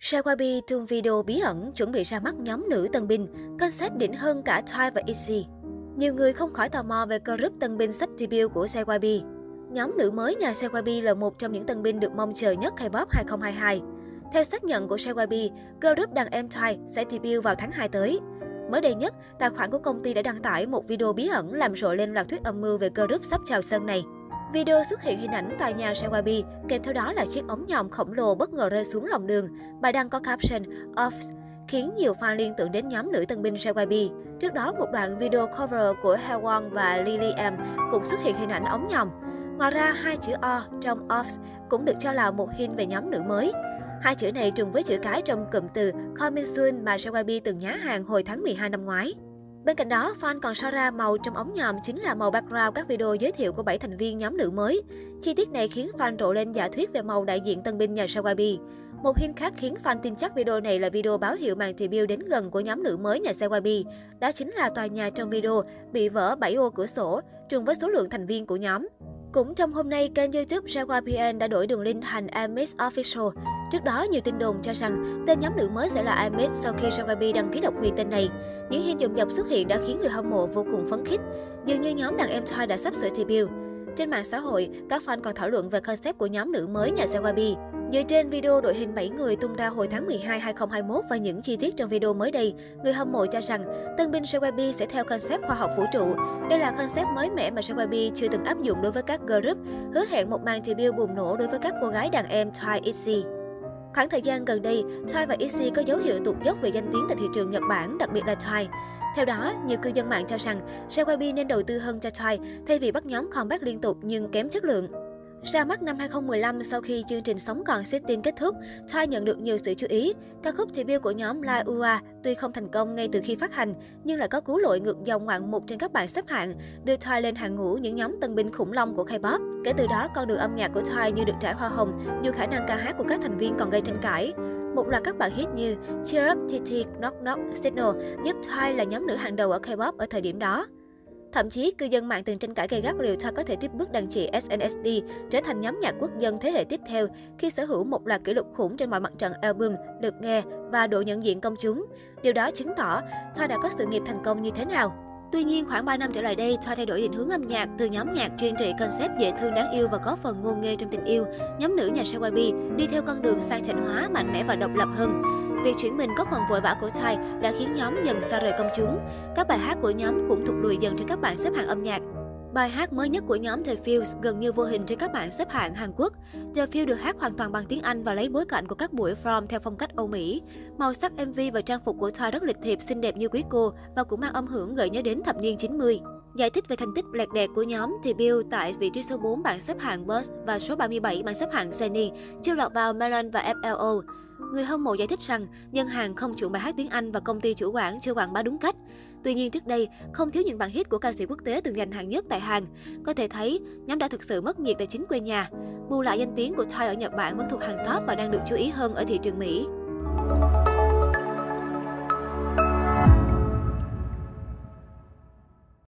Shawabi tung video bí ẩn chuẩn bị ra mắt nhóm nữ tân binh, concept đỉnh hơn cả Twice và ITZY. Nhiều người không khỏi tò mò về group tân binh sắp debut của Shawabi. Nhóm nữ mới nhà Shawabi là một trong những tân binh được mong chờ nhất K-pop 2022. Theo xác nhận của Shawabi, group đàn em Twice sẽ debut vào tháng 2 tới. Mới đây nhất, tài khoản của công ty đã đăng tải một video bí ẩn làm rộ lên loạt thuyết âm mưu về group sắp chào sân này. Video xuất hiện hình ảnh tòa nhà Shawabi, kèm theo đó là chiếc ống nhòm khổng lồ bất ngờ rơi xuống lòng đường. Bài đăng có caption Off khiến nhiều fan liên tưởng đến nhóm nữ tân binh JYP. Trước đó, một đoạn video cover của Haewon và Lily M cũng xuất hiện hình ảnh ống nhòm. Ngoài ra, hai chữ O trong offs cũng được cho là một hint về nhóm nữ mới. Hai chữ này trùng với chữ cái trong cụm từ Coming Soon mà JYP từng nhá hàng hồi tháng 12 năm ngoái. Bên cạnh đó, fan còn so ra màu trong ống nhòm chính là màu background các video giới thiệu của 7 thành viên nhóm nữ mới. Chi tiết này khiến fan rộ lên giả thuyết về màu đại diện tân binh nhà Sawabi. Một hint khác khiến fan tin chắc video này là video báo hiệu màn debut đến gần của nhóm nữ mới nhà Sawabi. Đó chính là tòa nhà trong video bị vỡ 7 ô cửa sổ, trùng với số lượng thành viên của nhóm. Cũng trong hôm nay, kênh YouTube Jaguar PN đã đổi đường link thành Amis Official. Trước đó, nhiều tin đồn cho rằng tên nhóm nữ mới sẽ là Amis sau khi Jaguar đăng ký độc quyền tên này. Những hình dòng dọc xuất hiện đã khiến người hâm mộ vô cùng phấn khích. Dường như nhóm đàn em Thai đã sắp sửa debut. Trên mạng xã hội, các fan còn thảo luận về concept của nhóm nữ mới nhà Jaguar Dựa trên video đội hình 7 người tung ra hồi tháng 12 2021 và những chi tiết trong video mới đây, người hâm mộ cho rằng tân binh Shawabi sẽ theo concept khoa học vũ trụ. Đây là concept mới mẻ mà Shawabi chưa từng áp dụng đối với các group, hứa hẹn một màn debut bùng nổ đối với các cô gái đàn em Twice ITZY. Khoảng thời gian gần đây, Thai và ITZY có dấu hiệu tụt dốc về danh tiếng tại thị trường Nhật Bản, đặc biệt là Thai. Theo đó, nhiều cư dân mạng cho rằng JYP nên đầu tư hơn cho Thai thay vì bắt nhóm comeback liên tục nhưng kém chất lượng. Ra mắt năm 2015 sau khi chương trình Sống còn Sitting kết thúc, Thai nhận được nhiều sự chú ý. Ca khúc debut của nhóm La Ua tuy không thành công ngay từ khi phát hành, nhưng lại có cú lội ngược dòng ngoạn mục trên các bảng xếp hạng, đưa Thai lên hàng ngũ những nhóm tân binh khủng long của K-pop. Kể từ đó, con đường âm nhạc của Thai như được trải hoa hồng, dù khả năng ca hát của các thành viên còn gây tranh cãi. Một loạt các bản hit như Cheer Up, TT, Knock Knock, Signal giúp Thai là nhóm nữ hàng đầu ở K-pop ở thời điểm đó. Thậm chí, cư dân mạng từng tranh cãi gay gắt liệu Twice có thể tiếp bước đàn chị SNSD trở thành nhóm nhạc quốc dân thế hệ tiếp theo khi sở hữu một loạt kỷ lục khủng trên mọi mặt trận album, được nghe và độ nhận diện công chúng. Điều đó chứng tỏ Twice đã có sự nghiệp thành công như thế nào. Tuy nhiên, khoảng 3 năm trở lại đây, Thoa thay đổi định hướng âm nhạc từ nhóm nhạc chuyên trị concept dễ thương đáng yêu và có phần ngôn nghê trong tình yêu. Nhóm nữ nhà Shawabi đi theo con đường sang chảnh hóa, mạnh mẽ và độc lập hơn. Việc chuyển mình có phần vội vã của Thai đã khiến nhóm dần xa rời công chúng. Các bài hát của nhóm cũng thụt lùi dần trên các bảng xếp hạng âm nhạc. Bài hát mới nhất của nhóm The Fields gần như vô hình trên các bảng xếp hạng Hàn Quốc. The Fields được hát hoàn toàn bằng tiếng Anh và lấy bối cảnh của các buổi From theo phong cách Âu Mỹ. Màu sắc MV và trang phục của Thoa rất lịch thiệp, xinh đẹp như quý cô và cũng mang âm hưởng gợi nhớ đến thập niên 90. Giải thích về thành tích lẹt đẹt của nhóm debut tại vị trí số 4 bảng xếp hạng Buzz và số 37 bảng xếp hạng Genie, chưa lọt vào Melon và FLO. Người hâm mộ giải thích rằng nhân hàng không chuộng bài hát tiếng Anh và công ty chủ quản chưa quảng bá đúng cách. Tuy nhiên trước đây, không thiếu những bản hit của ca sĩ quốc tế từng giành hạng nhất tại Hàn. Có thể thấy, nhóm đã thực sự mất nhiệt tại chính quê nhà. Bù lại danh tiếng của Thai ở Nhật Bản vẫn thuộc hàng top và đang được chú ý hơn ở thị trường Mỹ.